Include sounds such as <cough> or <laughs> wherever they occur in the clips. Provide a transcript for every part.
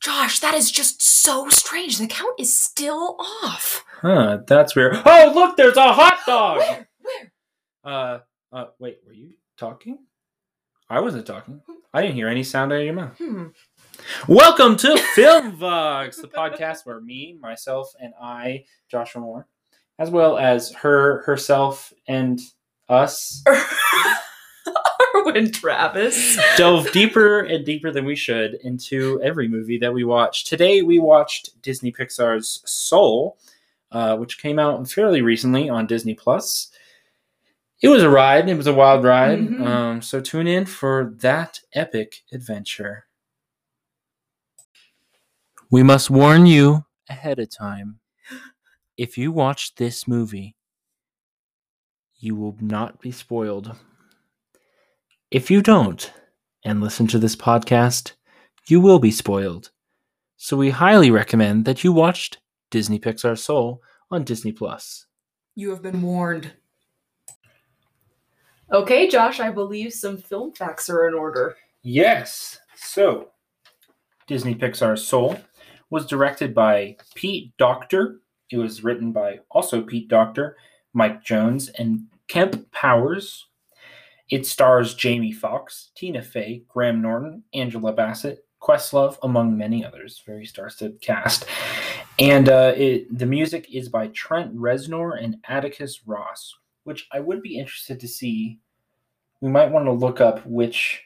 Josh, that is just so strange. The count is still off. Huh, that's weird. Oh, look, there's a hot dog! Where? Where? Uh, uh, wait, were you talking? I wasn't talking. I didn't hear any sound out of your mouth. Hmm. Welcome to Film Vox, the podcast where me, myself, and I, Joshua Moore, as well as her, herself, and us, <laughs> <laughs> Arwen Travis. dove deeper and deeper than we should into every movie that we watch. Today we watched Disney Pixar's Soul, uh, which came out fairly recently on Disney Plus. It was a ride. It was a wild ride. Mhm. Um, so tune in for that epic adventure. We must warn you ahead of time. If you watch this movie, you will not be spoiled. If you don't and listen to this podcast, you will be spoiled. So we highly recommend that you watched Disney Pixar Soul on Disney Plus. You have been warned. Okay, Josh, I believe some film facts are in order. Yes. So, Disney Pixar Soul was directed by Pete Docter. It was written by also Pete Docter, Mike Jones, and Kemp Powers. It stars Jamie Foxx, Tina Fey, Graham Norton, Angela Bassett, Questlove, among many others. Very star-studded cast. And uh, it, the music is by Trent Reznor and Atticus Ross, which I would be interested to see. We might want to look up which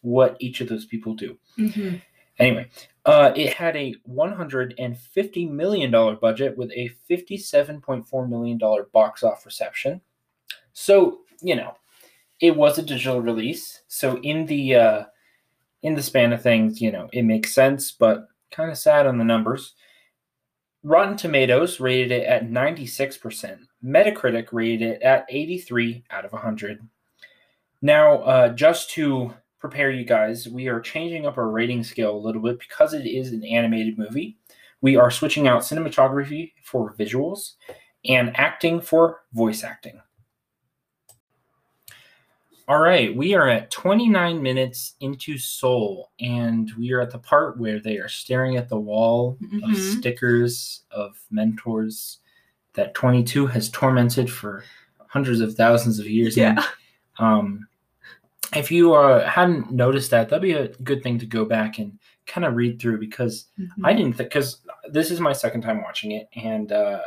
what each of those people do. Mm-hmm. Anyway, uh, it had a $150 million budget with a $57.4 million box off reception. So, you know, it was a digital release. So in the uh, in the span of things, you know, it makes sense, but kind of sad on the numbers. Rotten Tomatoes rated it at 96%. Metacritic rated it at 83 out of 100. Now, uh, just to prepare you guys, we are changing up our rating scale a little bit because it is an animated movie. We are switching out cinematography for visuals and acting for voice acting. All right, we are at 29 minutes into Soul, and we are at the part where they are staring at the wall of Mhm. stickers of mentors that 22 has tormented for hundreds of thousands of years. Yeah. Um, if you uh, hadn't noticed that, that'd be a good thing to go back and kind of read through because I didn't think because this is my second time watching it, and uh,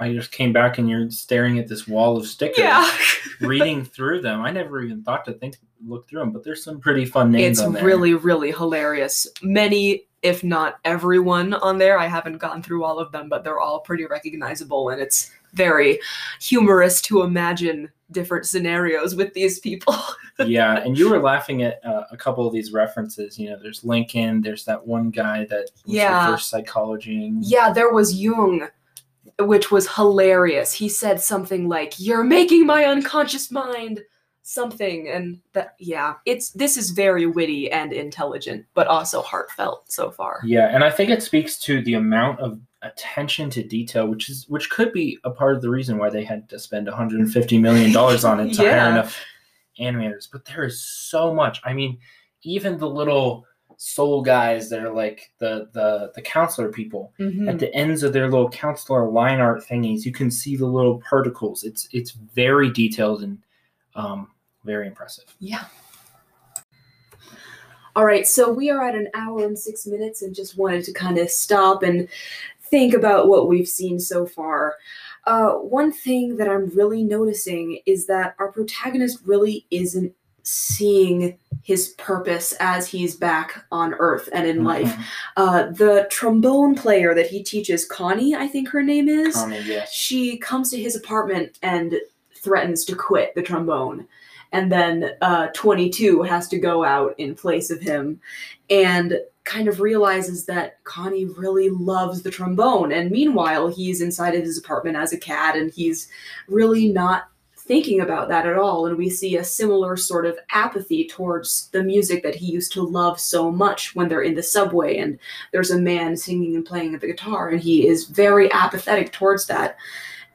I just came back and you're staring at this wall of stickers, Yeah. <laughs> reading through them. I never even thought to think look through them, but there's some pretty fun names it's on there. really, really hilarious. Many, if not everyone on there, I haven't gone through all of them, but they're all pretty recognizable, and it's very humorous to imagine different scenarios with these people. <laughs> yeah, and you were laughing at uh, a couple of these references. You know, there's Lincoln. There's that one guy that was Yeah. the first psychology. and- yeah, there was Jung, which was hilarious. He said something like, "You're making my unconscious mind." Something and that yeah, it's this is very witty and intelligent, but also heartfelt so far. Yeah, and I think it speaks to the amount of attention to detail, which is which could be a part of the reason why they had to spend 150 million dollars on it to hire enough animators. But there is so much. I mean, even the little soul guys that are like the the the counselor people Mhm. at the ends of their little counselor line art thingies, you can see the little particles. It's it's very detailed and um, very impressive. Yeah. All right, so we are at an hour and six minutes and just wanted to kind of stop and think about what we've seen so far. Uh, one thing that I'm really noticing is that our protagonist really isn't seeing his purpose as he's back on Earth and in life. Mhm. Uh, the trombone player that he teaches, Connie, I think her name is Connie, yes. she comes to his apartment and threatens to quit the trombone and then uh, 22 has to go out in place of him and kind of realizes that connie really loves the trombone and meanwhile he's inside of his apartment as a cat and he's really not thinking about that at all and we see a similar sort of apathy towards the music that he used to love so much when they're in the subway and there's a man singing and playing the guitar and he is very apathetic towards that.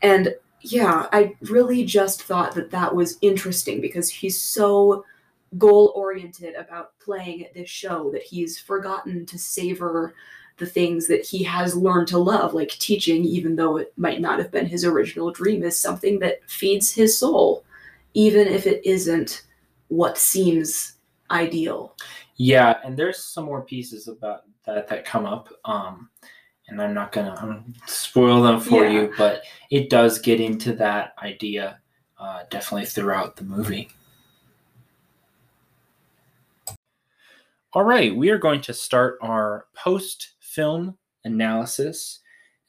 And yeah i really just thought that that was interesting because he's so goal oriented about playing at this show that he's forgotten to savor the things that he has learned to love, like teaching, even though it might not have been his original dream, is something that feeds his soul, even if it isn't what seems ideal. Yeah, and there's some more pieces about that that come up. Um, and I'm not gonna I'm spoil them for Yeah. you, but it does get into that idea uh, definitely throughout the movie. All right, we are going to start our post-film analysis,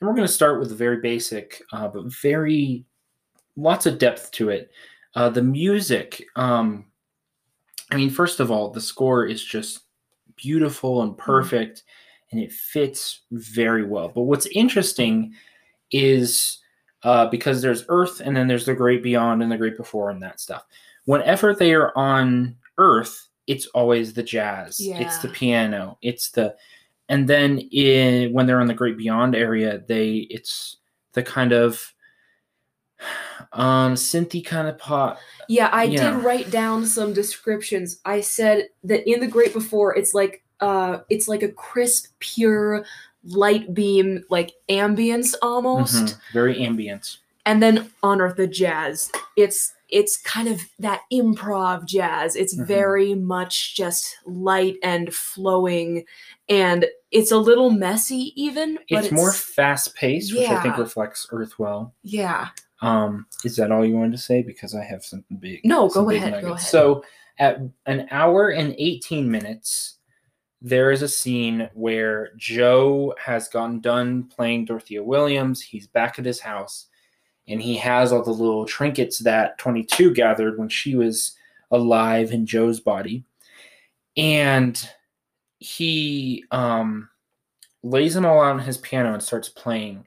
and we're going to start with a very basic, uh, but very lots of depth to it. Uh, the music. Um, I mean, first of all, the score is just beautiful and perfect, and it fits very well. But what's interesting is uh, because there's Earth, and then there's the Great Beyond and the Great Before, and that stuff. Whenever they are on Earth, it's always the jazz. It's the piano. It's the, and then in when they're on the Great Beyond area, they it's the kind of um synthy kind of pop Yeah, I did write down some descriptions. I said that in the Great Before, it's like uh, it's like a crisp, pure light beam, like ambience almost. Mhm, very ambience And then on Earth, the jazz. It's it's kind of that improv jazz. It's Mhm. very much just light and flowing, and it's a little messy even. But it's, more fast paced which i think reflects earth well yeah. um is that all you wanted to say because i have something big No, some go big ahead, go ahead. so at an hour and 18 minutes there is a scene where joe has gotten done playing dorothea williams he's back at his house and he has all the little trinkets that 22 gathered when she was alive in joe's body. And he um lays them all out on his piano and starts playing.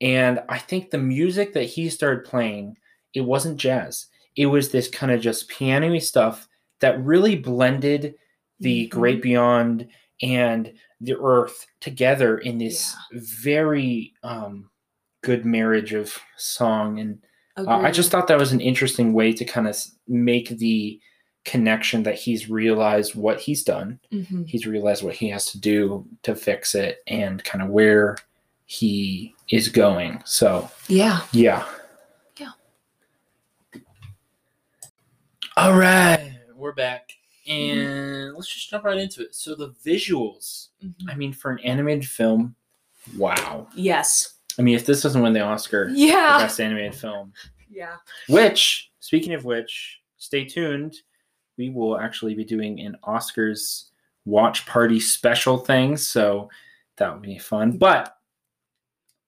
And i think the music that he started playing it wasn't jazz. It was this kind of just piano stuff that really blended the Mhm. great beyond and the earth together in this very um good marriage of song and uh, I just thought that was an interesting way to kind of make the connection that he's realized what he's done. Mhm. He's realized what he has to do to fix it and kind of where he is going. So, Yeah. yeah. Yeah. All right, we're back. And let's just jump right into it. So, the visuals, Mhm. I mean, for an animated film, wow. Yes. I mean, if this doesn't win the Oscar, for Yeah. best animated film, Yeah. which, speaking of which, stay tuned. We will actually be doing an Oscars watch party special thing, so that will be fun. But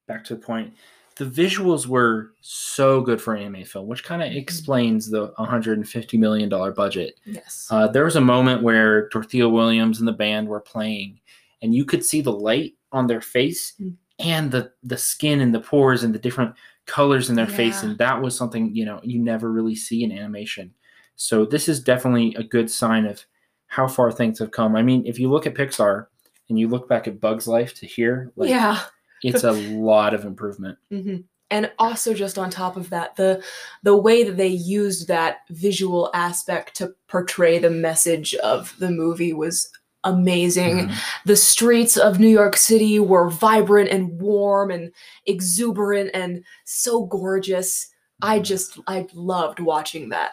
back to the point, the visuals were so good for an anime film, which kind of explains the 150 million dollar budget. Yes. Uh, there was a moment where Dorothea Williams and the band were playing, and you could see the light on their face Mm. And the the skin and the pores and the different colors in their face, and that was something you know you never really see in animation. So this is definitely a good sign of how far things have come. I mean, if you look at Pixar and you look back at Bug's Life to here, like yeah. it's a <laughs> lot of improvement. hmm And also, just on top of that, the the way that they used that visual aspect to portray the message of the movie was amazing. Mhm. The streets of New York City were vibrant and warm and exuberant and so gorgeous. I Mhm. just I loved watching that.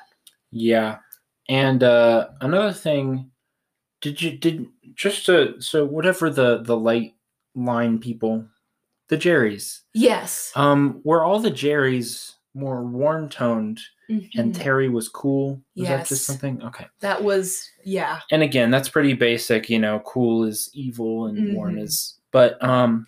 Yeah. And uh another thing, did you did just to so whatever the the light line people, the Jerrys, Yes. um, were all the Jerrys more warm toned and Mhm. Terry was cool? Was that just something? Okay. that was yeah. And again, that's pretty basic, you know, cool is evil and warm Mhm. is but um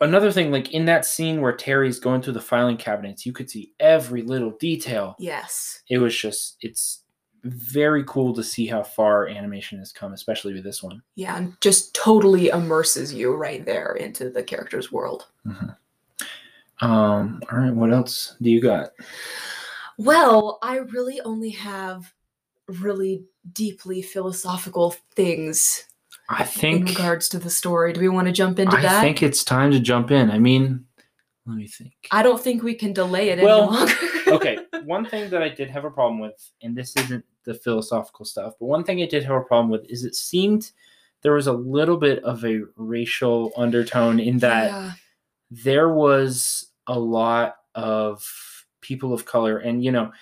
another thing, like in that scene where Terry's going through the filing cabinets, you could see every little detail. Yes. it was just it's very cool to see how far animation has come especially with this one Yeah, and just totally immerses you right there into the character's world. um all right what else do you got Well, I really only have really deeply philosophical things i think in think regards to the story. Do we want to jump into i that? I think it's time to jump in i mean let me think I don't think we can delay it Well, any longer. <laughs> okay one thing that i did have a problem with and this isn't the philosophical stuff. But one thing I did have a problem with is it seemed there was a little bit of a racial undertone in that Yeah. there was a lot of people of color and you know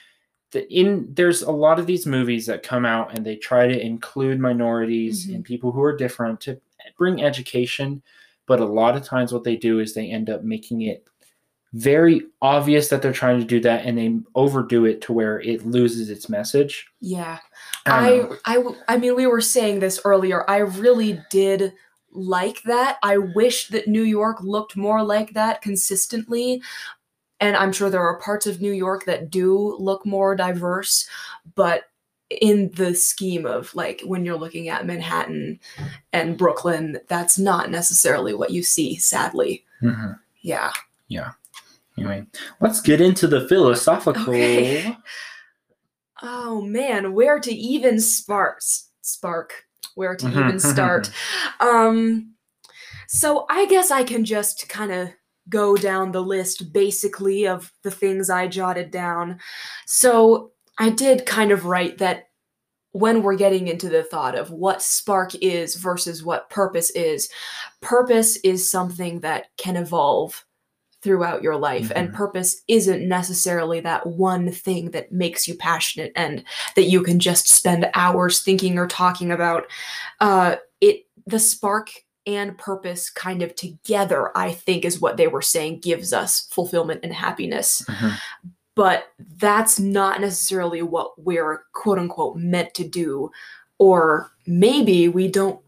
the, in there's a lot of these movies that come out and they try to include minorities Mhm. and people who are different to bring education but a lot of times what they do is they end up making it very obvious that they're trying to do that and they overdo it to where it loses its message Yeah. I I. I, I mean, we were saying this earlier. I really did like that. I wish that New York looked more like that consistently. And I'm sure there are parts of New York that do look more diverse, but in the scheme of like when you're looking at Manhattan and Brooklyn, that's not necessarily what you see, sadly. Mhm. Yeah. anyway let's get into the philosophical Okay. <laughs> Oh man, where to even spark spark where to even start. <laughs> um so I guess I can just kind of go down the list basically of the things I jotted down. So I did kind of write that when we're getting into the thought of what spark is versus what purpose is, purpose is something that can evolve throughout your life and Mhm. purpose isn't necessarily that one thing that makes you passionate and that you can just spend hours thinking or talking about uh it the spark and purpose kind of together i think is what they were saying gives us fulfillment and happiness. Mhm. but that's not necessarily what we're quote unquote meant to do. Or maybe we don't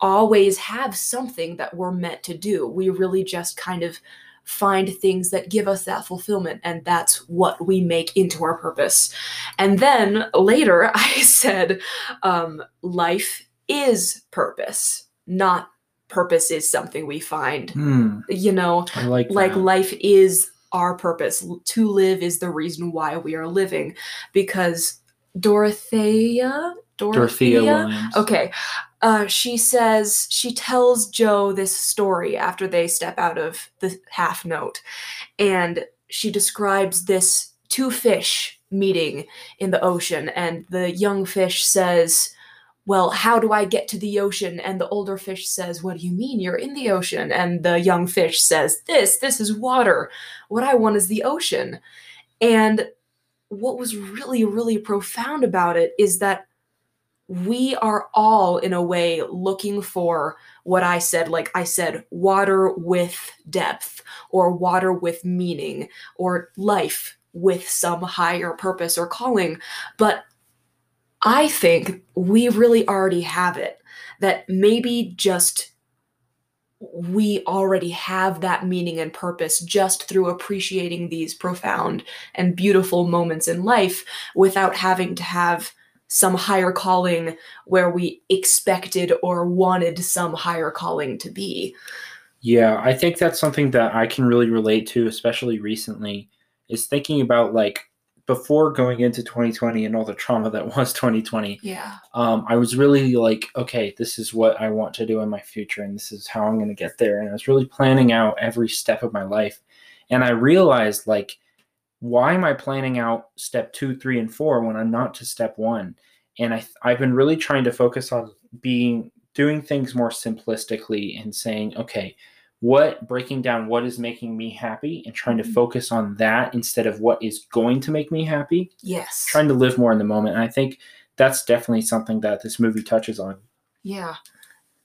always have something that we're meant to do. We really just kind of find things that give us that fulfillment and that's what we make into our purpose. And then later <laughs> i said um, life is purpose not purpose is something we find. Hmm, you know I like like that. life is our purpose. To live is the reason why we are living because dorothea Dorothea? Williams. okay. Uh, she says she tells joe this story after they step out of the half note. And she describes this two fish meeting in the ocean. And the young fish says well how do i get to the ocean? And the older fish says what do you mean you're in the ocean? And the young fish says this this is water. What i want is the ocean. And what was really really profound about it is that we are all in a way looking for what i said like i said water with depth or water with meaning or life with some higher purpose or calling. But I think we really already have it. That maybe just we already have that meaning and purpose just through appreciating these profound and beautiful moments in life without having to have some higher calling where we expected or wanted some higher calling to be. Yeah, I think that's something that I can really relate to, especially recently, is thinking about like before going into 2020 and all the trauma that was 2020. Yeah. Um, I was really like, okay, this is what I want to do in my future, and this is how I'm going to get there. And I was really planning out every step of my life. And I realized, like, why am I planning out step two, three, and four when I'm not to step one? And I, I've been really trying to focus on being doing things more simplistically and saying, okay, what breaking down what is making me happy and trying to Mhm. focus on that instead of what is going to make me happy Yes. trying to live more in the moment and i think that's definitely something that this movie touches on Yeah.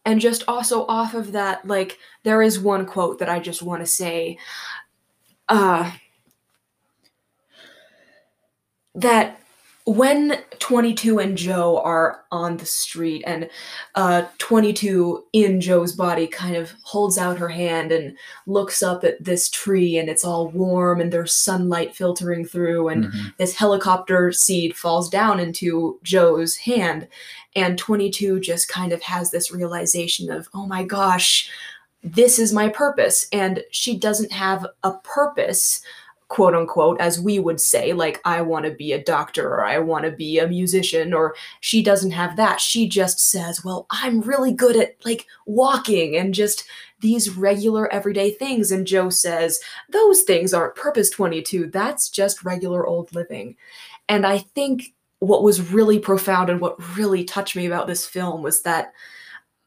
And just also off of that, like there is one quote that I just want to say uh that when 22 and Joe are on the street and uh 22 in Joe's body kind of holds out her hand and looks up at this tree and it's all warm and there's sunlight filtering through and Mhm. this helicopter seed falls down into Joe's hand. And 22 just kind of has this realization of, oh my gosh, this is my purpose. And she doesn't have a purpose, quote unquote, as we would say, like, I want to be a doctor or I want to be a musician, or she doesn't have that. She just says, well, I'm really good at like walking and just these regular everyday things. And Joe says, those things aren't purpose 22. That's just regular old living. And I think what was really profound and what really touched me about this film was that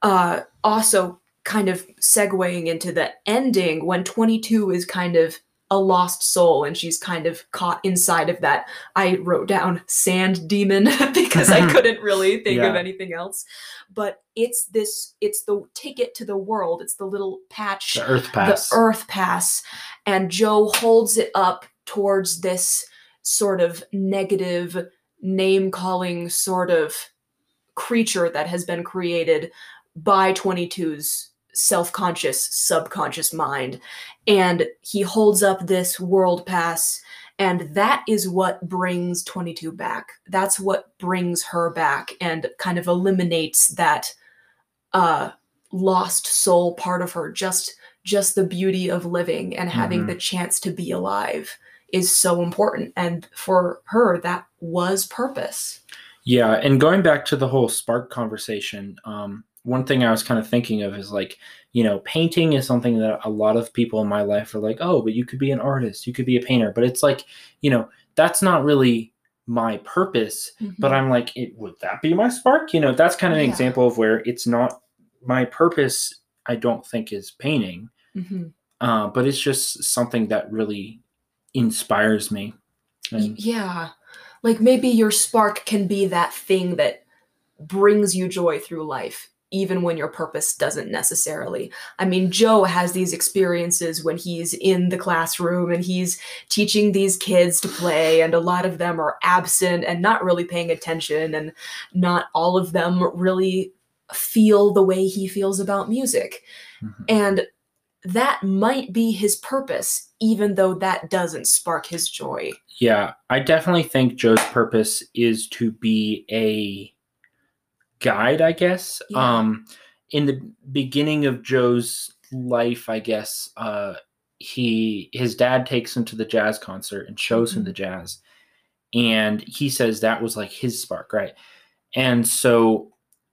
uh, also kind of segueing into the ending when 22 is kind of a lost soul and she's kind of caught inside of that. I wrote down sand demon <laughs> because i <laughs> couldn't really think of anything else. But it's this it's the ticket to the world. It's the little patch The Earth Pass. the earth pass. And joe holds it up towards this sort of negative name calling sort of creature that has been created by 22's self-conscious subconscious mind. And he holds up this world pass and that is what brings 22 back. That's what brings her back and kind of eliminates that uh lost soul part of her. Just just the beauty of living and having Mhm. the chance to be alive is so important. And for her that was purpose. Yeah, and going back to the whole spark conversation, um, one thing I was kind of thinking of is like, you know, painting is something that a lot of people in my life are like, oh, but you could be an artist, you could be a painter, but it's like, you know, that's not really my purpose. But I'm like, it would that be my spark? You know, that's kind of an Yeah. example of where it's not my purpose. I don't think is painting, Mhm. uh, but it's just something that really inspires me. And, yeah like maybe your spark can be that thing that brings you joy through life even when your purpose doesn't necessarily. I mean joe has these experiences when he's in the classroom and he's teaching these kids to play and a lot of them are absent and not really paying attention and not all of them really feel the way he feels about music. Mhm. and that might be his purpose even though that doesn't spark his joy. Yeah, I definitely think Joe's purpose is to be a guide, I guess. Yeah. Um in the beginning of Joe's life, I guess, uh he his dad takes him to the jazz concert and shows him Mhm. the jazz. And he says that was like his spark, right? And so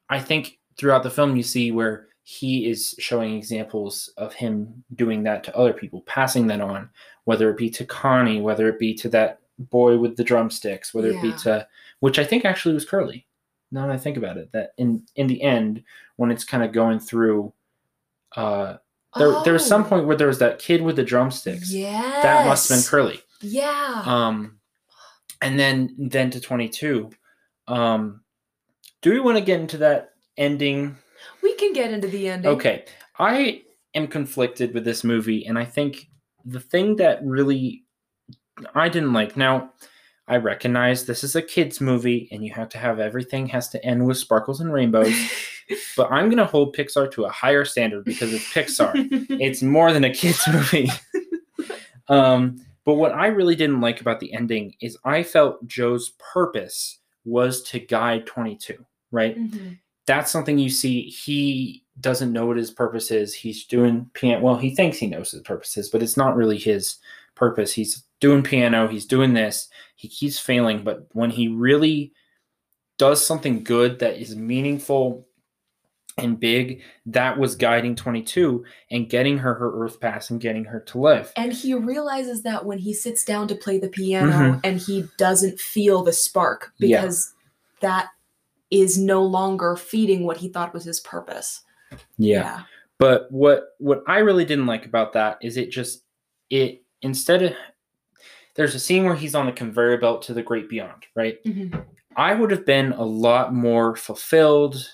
I think throughout the film you see where he is showing examples of him doing that to other people, passing that on, whether it be to Connie, whether it be to that boy with the drumsticks, whether it be to which I think actually was Curley. Now that I think about it, that in in the end, when it's kind of going through, uh, there there was some Oh, point where there was that kid with the drumsticks. Yeah, That must have been Curley. Yeah. Um, and then then to twenty two. Um, do we want to get into that ending? we can get into the ending. Okay, I am conflicted with this movie, and I think the thing that really I didn't like. Now, I recognize this is a kids' movie, and you have to have everything has to end with sparkles and rainbows. <laughs> but I'm gonna hold Pixar to a higher standard because it's Pixar. it's more than a kids' <laughs> movie. um, but what I really didn't like about the ending is I felt Joe's purpose was to guide 22. Right Mhm. that's something you see he doesn't know what his purpose is he's doing piano well he thinks he knows his purpose is but it's not really his purpose he's doing piano he's doing this he keeps failing but when he really does something good that is meaningful and big that was guiding 22 and getting her her earth pass and getting her to live And he realizes that when he sits down to play the piano Mhm. and he doesn't feel the spark Yeah. because that is no longer feeding what he thought was his purpose. yeah But what what I really didn't like about that is it just it instead of there's a scene where he's on the conveyor belt to the great beyond, right? Mhm. I would have been a lot more fulfilled.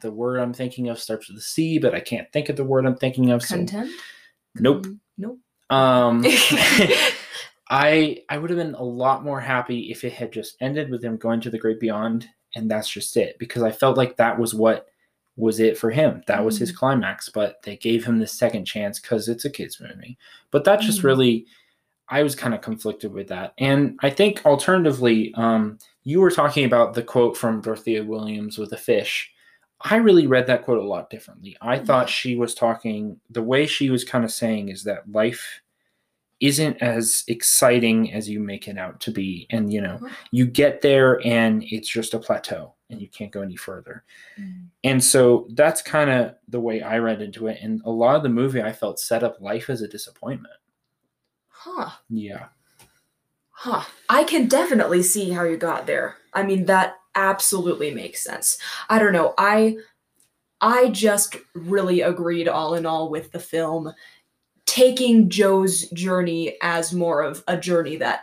The word I'm thinking of starts with a C, but I can't think of the word I'm thinking of. So Content? nope. Mm, Nope. Um, <laughs> <laughs> I I would have been a lot more happy if it had just ended with him going to the great beyond, and that's just it. Because I felt like that was what was it for him. That was his climax. But they gave him the second chance because it's a kids movie. But that just Mhm. really, I was kind of conflicted with that. And I think alternatively, um, you were talking about the quote from Dorothea Williams with the fish. I really read that quote a lot differently. I thought she was talking the way she was kind of saying is that life isn't as exciting as you make it out to be and you know you get there and it's just a plateau and you can't go any further Mm. and so that's kind of the way i read into it and a lot of the movie i felt set up life as a disappointment Huh. yeah Huh. I can definitely see how you got there. I mean, that absolutely makes sense. I don't know. I I just really agreed all in all with the film taking Joe's journey as more of a journey that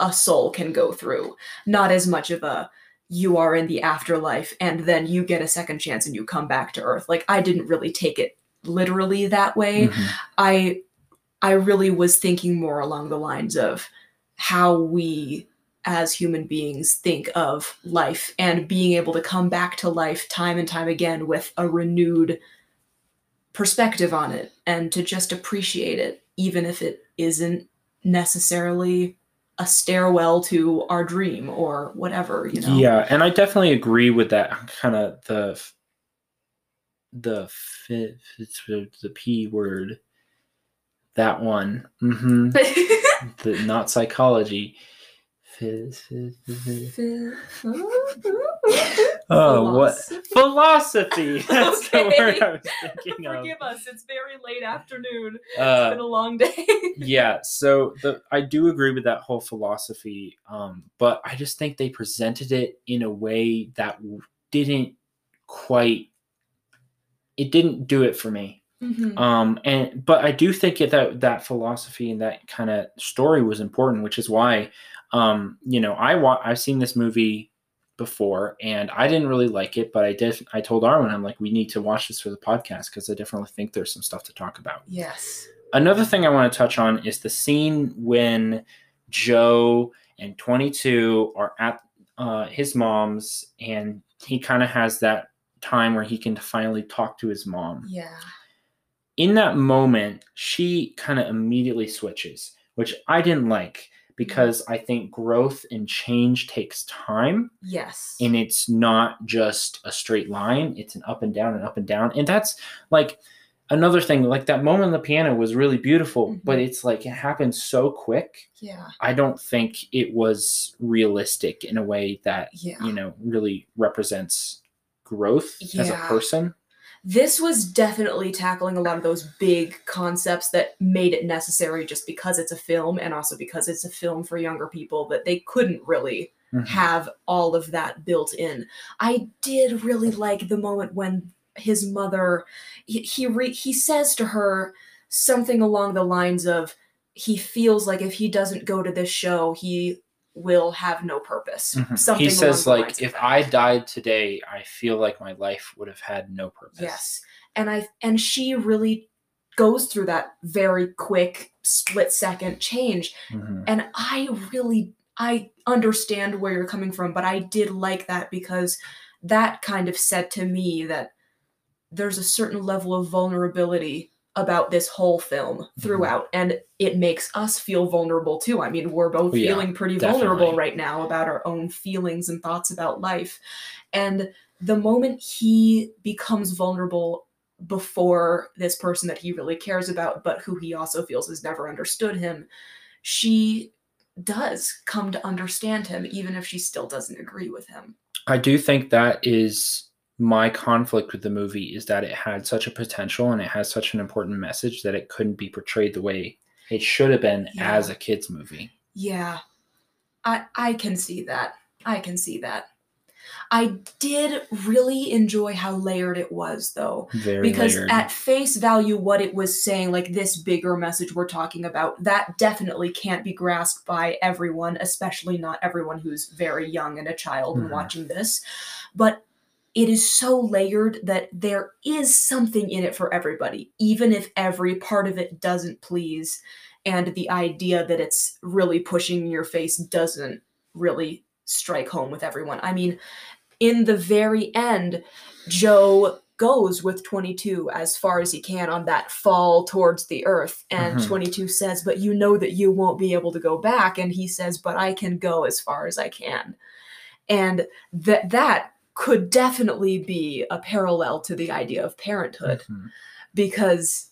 a soul can go through, not as much of a you are in the afterlife and then you get a second chance and you come back to earth. Like I didn't really take it literally that way. Mhm. I I really was thinking more along the lines of how we as human beings think of life and being able to come back to life time and time again with a renewed perspective on it and to just appreciate it even if it isn't necessarily a stairwell to our dream or whatever you know Yeah, and I definitely agree with that kind of the the the p word. That one, Mm-hmm. <laughs> the not psychology. Oh, what philosophy? <laughs> That's the word I was thinking of. Forgive us, it's very late afternoon. Uh, it's been a long day. <laughs> yeah so the i do agree with that whole philosophy um but i just think they presented it in a way that didn't quite it didn't do it for me Mhm. um and but i do think that that philosophy and that kind of story was important which is why um you know i wa- i've seen this movie before and i didn't really like it but i did i told arwen i'm like we need to watch this for the podcast because i definitely think there's some stuff to talk about yes. another thing I want to touch on is the scene when Joe and 22 are at uh, his mom's, and he kind of has that time where he can finally talk to his mom. Yeah. In that moment, she kind of immediately switches, which I didn't like because I think growth and change takes time Yes. and it's not just a straight line it's an up and down and up and down and that's like another thing like that moment on the piano was really beautiful but Mhm. it's like it happened so quick yeah. i don't think it was realistic in a way that Yeah. you know really represents growth as a person This was definitely tackling a lot of those big concepts that made it necessary just because it's a film and also because it's a film for younger people that they couldn't really Mhm. have all of that built in. I did really like the moment when his mother he he, re, he says to her something along the lines of he feels like if he doesn't go to this show he will have no purpose. Mhm. Something he says like if i died today i feel like my life would have had no purpose Yes. And I and she really goes through that very quick split second change. Mhm. And I really I understand where you're coming from, but I did like that because that kind of said to me that there's a certain level of vulnerability about this whole film Mm-hmm. throughout and it makes us feel vulnerable too. I mean, we're both Oh, yeah, feeling pretty vulnerable right now about our own feelings and thoughts about life. And the moment he becomes vulnerable before this person that he really cares about, but who he also feels has never understood him, she does come to understand him, even if she still doesn't agree with him. I do think that is my conflict with the movie is that it had such a potential and it has such an important message that it couldn't be portrayed the way it should have been Yeah. as a kids movie. Yeah, I I can see that. I can see that. I did really enjoy how layered it was, though. Very because layered. at face value what it was saying like this bigger message we're talking about that definitely can't be grasped by everyone especially not everyone who's very young and a child and Mhm. watching this but it is so layered that there is something in it for everybody even if every part of it doesn't please and the idea that it's really pushing in your face doesn't really strike home with everyone i mean in the very end Joe goes with 22 as far as he can on that fall towards the earth. And Mhm. 22 says, But you know that you won't be able to go back. And he says, But I can go as far as I can. And that that could definitely be a parallel to the idea of parenthood Mhm. because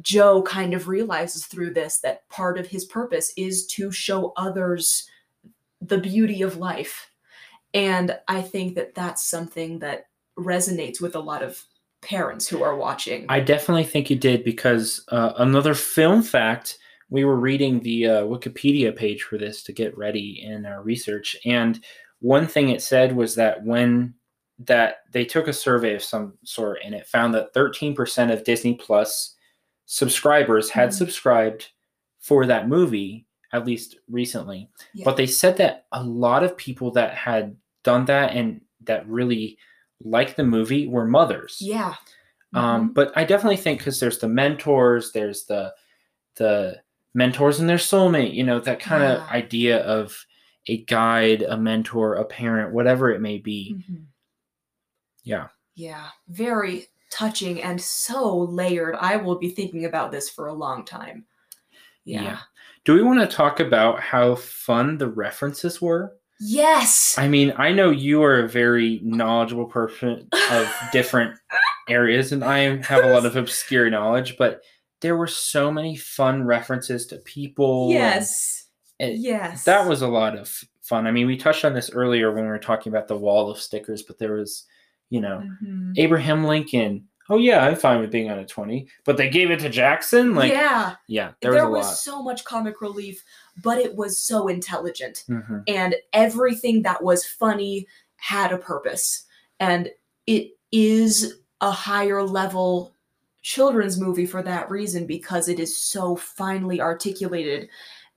Joe kind of realizes through this that part of his purpose is to show others the beauty of life. And I think that that's something that resonates with a lot of parents who are watching. I definitely think you did because uh, another film fact we were reading the uh, Wikipedia page for this to get ready in our research, and one thing it said was that when that they took a survey of some sort and it found that 13% of Disney Plus subscribers had Mhm. subscribed for that movie at least recently. Yeah. But they said that a lot of people that had done that and that really liked the movie were mothers. Yeah. Um, but I definitely think because there's the mentors, there's the the mentors and their soulmate, you know, that kind of Yeah. idea of a guide, a mentor, a parent, whatever it may be. Mhm. Yeah. Yeah. Very touching and so layered. I will be thinking about this for a long time. Yeah. Yeah. Do we want to talk about how fun the references were? Yes. I mean, I know you are a very knowledgeable person of <laughs> different areas, and I have a lot of obscure knowledge, but there were so many fun references to people. yes. it- yes. That was a lot of fun. I mean, we touched on this earlier when we were talking about the wall of stickers, but there was, you know, Mhm. Abraham Lincoln. Oh yeah, I'm fine with being on a 20, but they gave it to Jackson. Like, yeah, yeah. there was there was lot. so much comic relief, but it was so intelligent. Mhm. and everything that was funny had a purpose and it is a higher level children's movie for that reason because it is so finely articulated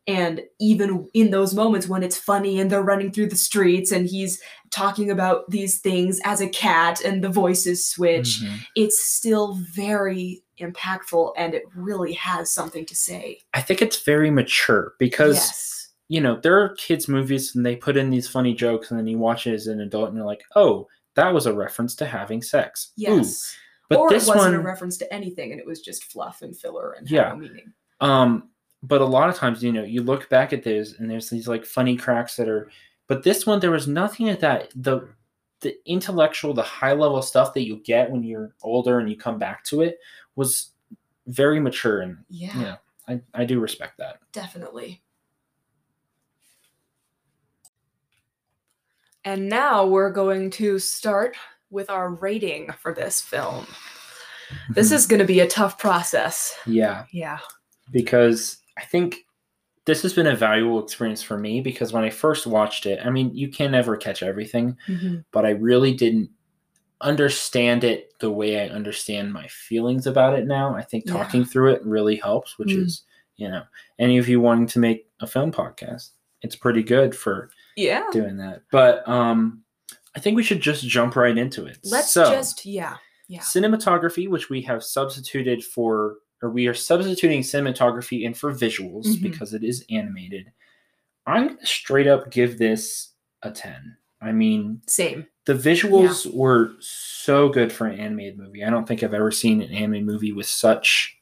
and even in those moments when it's funny and they're running through the streets and he's talking about these things as a cat and the voices switch Mhm. it's still very impactful and it really has something to say I think it's very mature because yes you know, there are kids' movies and they put in these funny jokes, and then you watch it as an adult and you're like, oh, that was a reference to having sex. Ooh. yes But or this it wasn't one, a reference to anything and it was just fluff and filler and Yeah. had no meaning. um, but a lot of times, you know, you look back at those and there's these like funny cracks that are, but this one, there was nothing at that. The, the intellectual, the high level stuff that you get when you're older and you come back to it was very mature. And Yeah, Yeah. I, I do respect that. definitely. And now we're going to start with our rating for this film. This <laughs> is going to be a tough process. yeah. Yeah. because I think this has been a valuable experience for me because when I first watched it, I mean, you can never catch everything, but I really didn't understand it the way I understand my feelings about it now. I think Yeah. talking through it really helps, which Mm. is, you know, any of you wanting to make a film podcast, it's pretty good for Yeah. doing that. But um I think we should just jump right into it. Let's So, just, yeah. Yeah. cinematography, which we have substituted for, or we are substituting cinematography in for visuals Mhm. because it is animated. I'm gonna straight up give this a 10. I mean, Same. the visuals were so good for an animated movie. I don't think I've ever seen an animated movie with such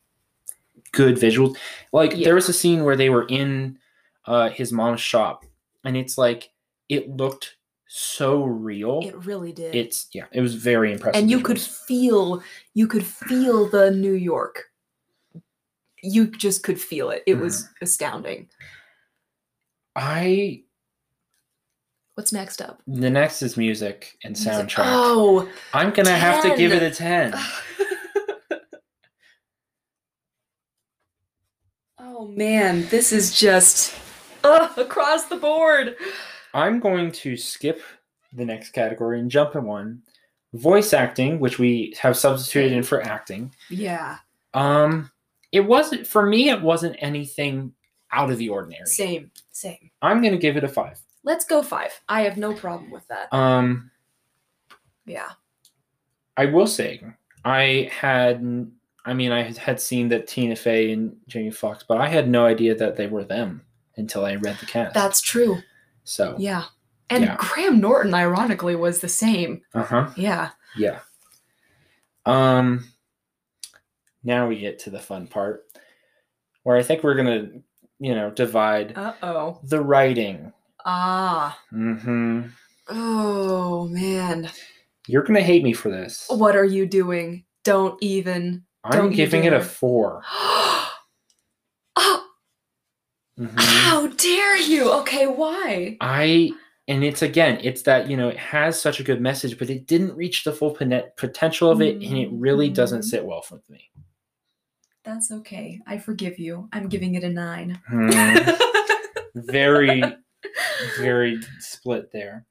good visuals. Like Yeah. there was a scene where they were in uh, his mom's shop, and it's like it looked so real. It really did. it's yeah, it was very impressive. and you could feel you could feel the New York. You just could feel it. It was Mm-hmm. astounding. I What's next up? the next is music and Music- soundtrack. Oh, I'm gonna have to give it a ten. <laughs> oh man, this is just uh, across the board. I'm going to skip the next category and jump in one. Voice acting, which we have substituted in for acting. Yeah, Um, it wasn't for me. It wasn't anything out of the ordinary. same, same. I'm gonna give it a five. Let's go five. I have no problem with that. Um, Yeah, I will say I had. I mean, I had seen that Tina Fey and Jamie Foxx, but I had no idea that they were them until I read the cast. that's true. so. Yeah, and Yeah. Graham Norton, ironically, was the same. Uh huh. Yeah. Yeah. Um now we get to the fun part where I think we're going to, you know, divide Uh oh. the writing. Ah. Mhm. Oh man. You're going to hate me for this. What are you doing? Don't even. I'm don't giving it a 4. <gasps> oh, Mhm. how dare you? Okay, why? I and it's again, it's that, you know, it has such a good message, but it didn't reach the full potential of it and it really doesn't Mhm. sit well with me. That's okay. I forgive you. I'm giving it a nine. Hmm, <laughs> very, very split there.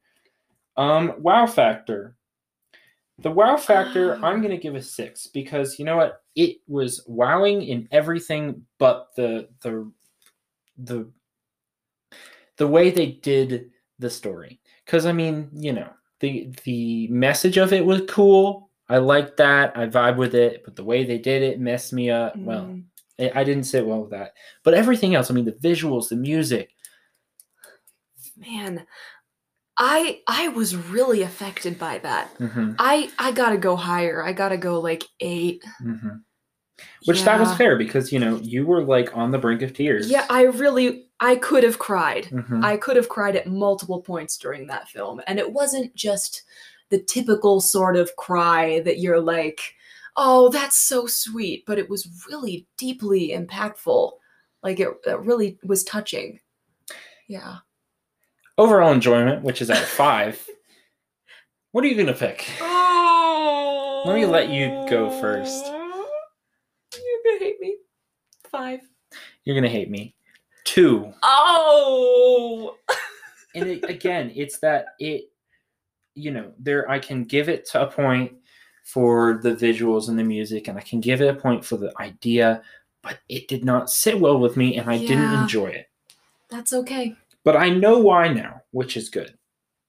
Um, wow factor. The wow factor, <gasps> I'm gonna give a six because you know what? It was wowing in everything but the the the the way they did the story. Because I mean, you know, the the message of it was cool. I liked that. I vibe with it, but the way they did it messed me up. Well, Mm. I I didn't sit well with that. But everything else, I mean, the visuals, the music. man, I I was really affected by that. hmm I I gotta go higher. I gotta go like eight. hmm Which that was fair because you know you were like on the brink of tears. Yeah, I really I could have cried. Mhm. I could have cried at multiple points during that film. And it wasn't just the typical sort of cry that you're like, oh, that's so sweet, but it was really deeply impactful. Like it, it really was touching. Yeah. Overall enjoyment, which is at five. what are you gonna pick? Oh. Let me let you go first. You're gonna hate me. Five. You're gonna hate me. Two. Oh. and it, again it's that it you know there i can give it to a point for the visuals and the music and i can give it a point for the idea but it did not sit well with me and i didn't enjoy it. That's okay. but i know why now which is good.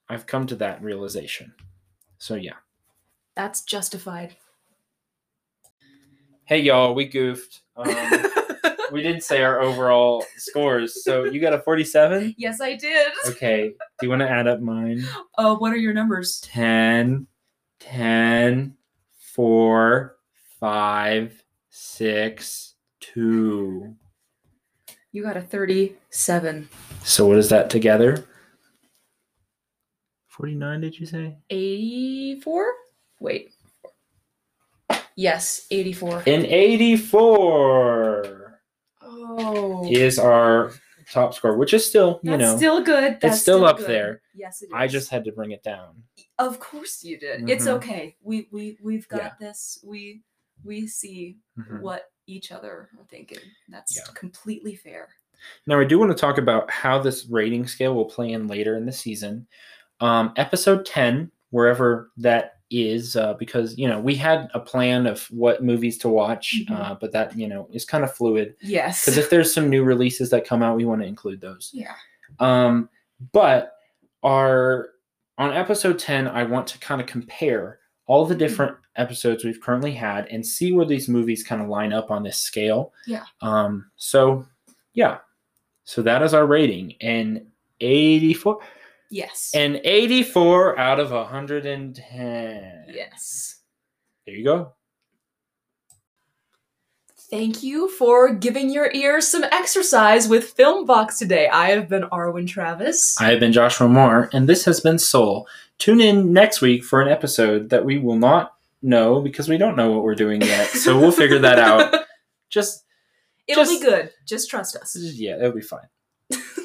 I've come to that realization. So yeah. That's justified. hey y'all we goofed. Um, <laughs> <laughs> we didn't say our overall scores so you got a 47 yes, I did. okay do you want to add up mine Uh, what are your numbers? 10, 10, 4, 5, 6, 2. You got a 37. So what is that together? 49, did you say? 84? Wait. Yes, 84. An 84 Oh. is our top score, which is still, you That's know, still good. That's still up good. there. Yes, it is. I just had to bring it down. Of course you did. It's Mhm. okay. We we we've got Yeah. this. We we see Mhm. what each other are thinking. That's Yeah. completely fair. Now, I do want to talk about how this rating scale will play in later in the season. Um, episode 10, wherever that is, uh, because, you know, we had a plan of what movies to watch, Mhm. uh, but that, you know, is kind of fluid. Yes. Because if there's some new releases that come out, we want to include those. yeah. Um, but our on episode 10, I want to kind of compare all the different episodes we've currently had and see where these movies kind of line up on this scale. Yeah. Um, so yeah. So that is our rating. And 84 Yes. an 84 out of 110. yes. There you go. Thank you for giving your ears some exercise with Filmbox today. I have been Arwen Travis. I have been Joshua Moore, and this has been Soul. Tune in next week for an episode that we will not know because we don't know what we're doing yet. So we'll figure that out. <laughs> Just, It'll just- be good. Just trust us. yeah, it'll be fine.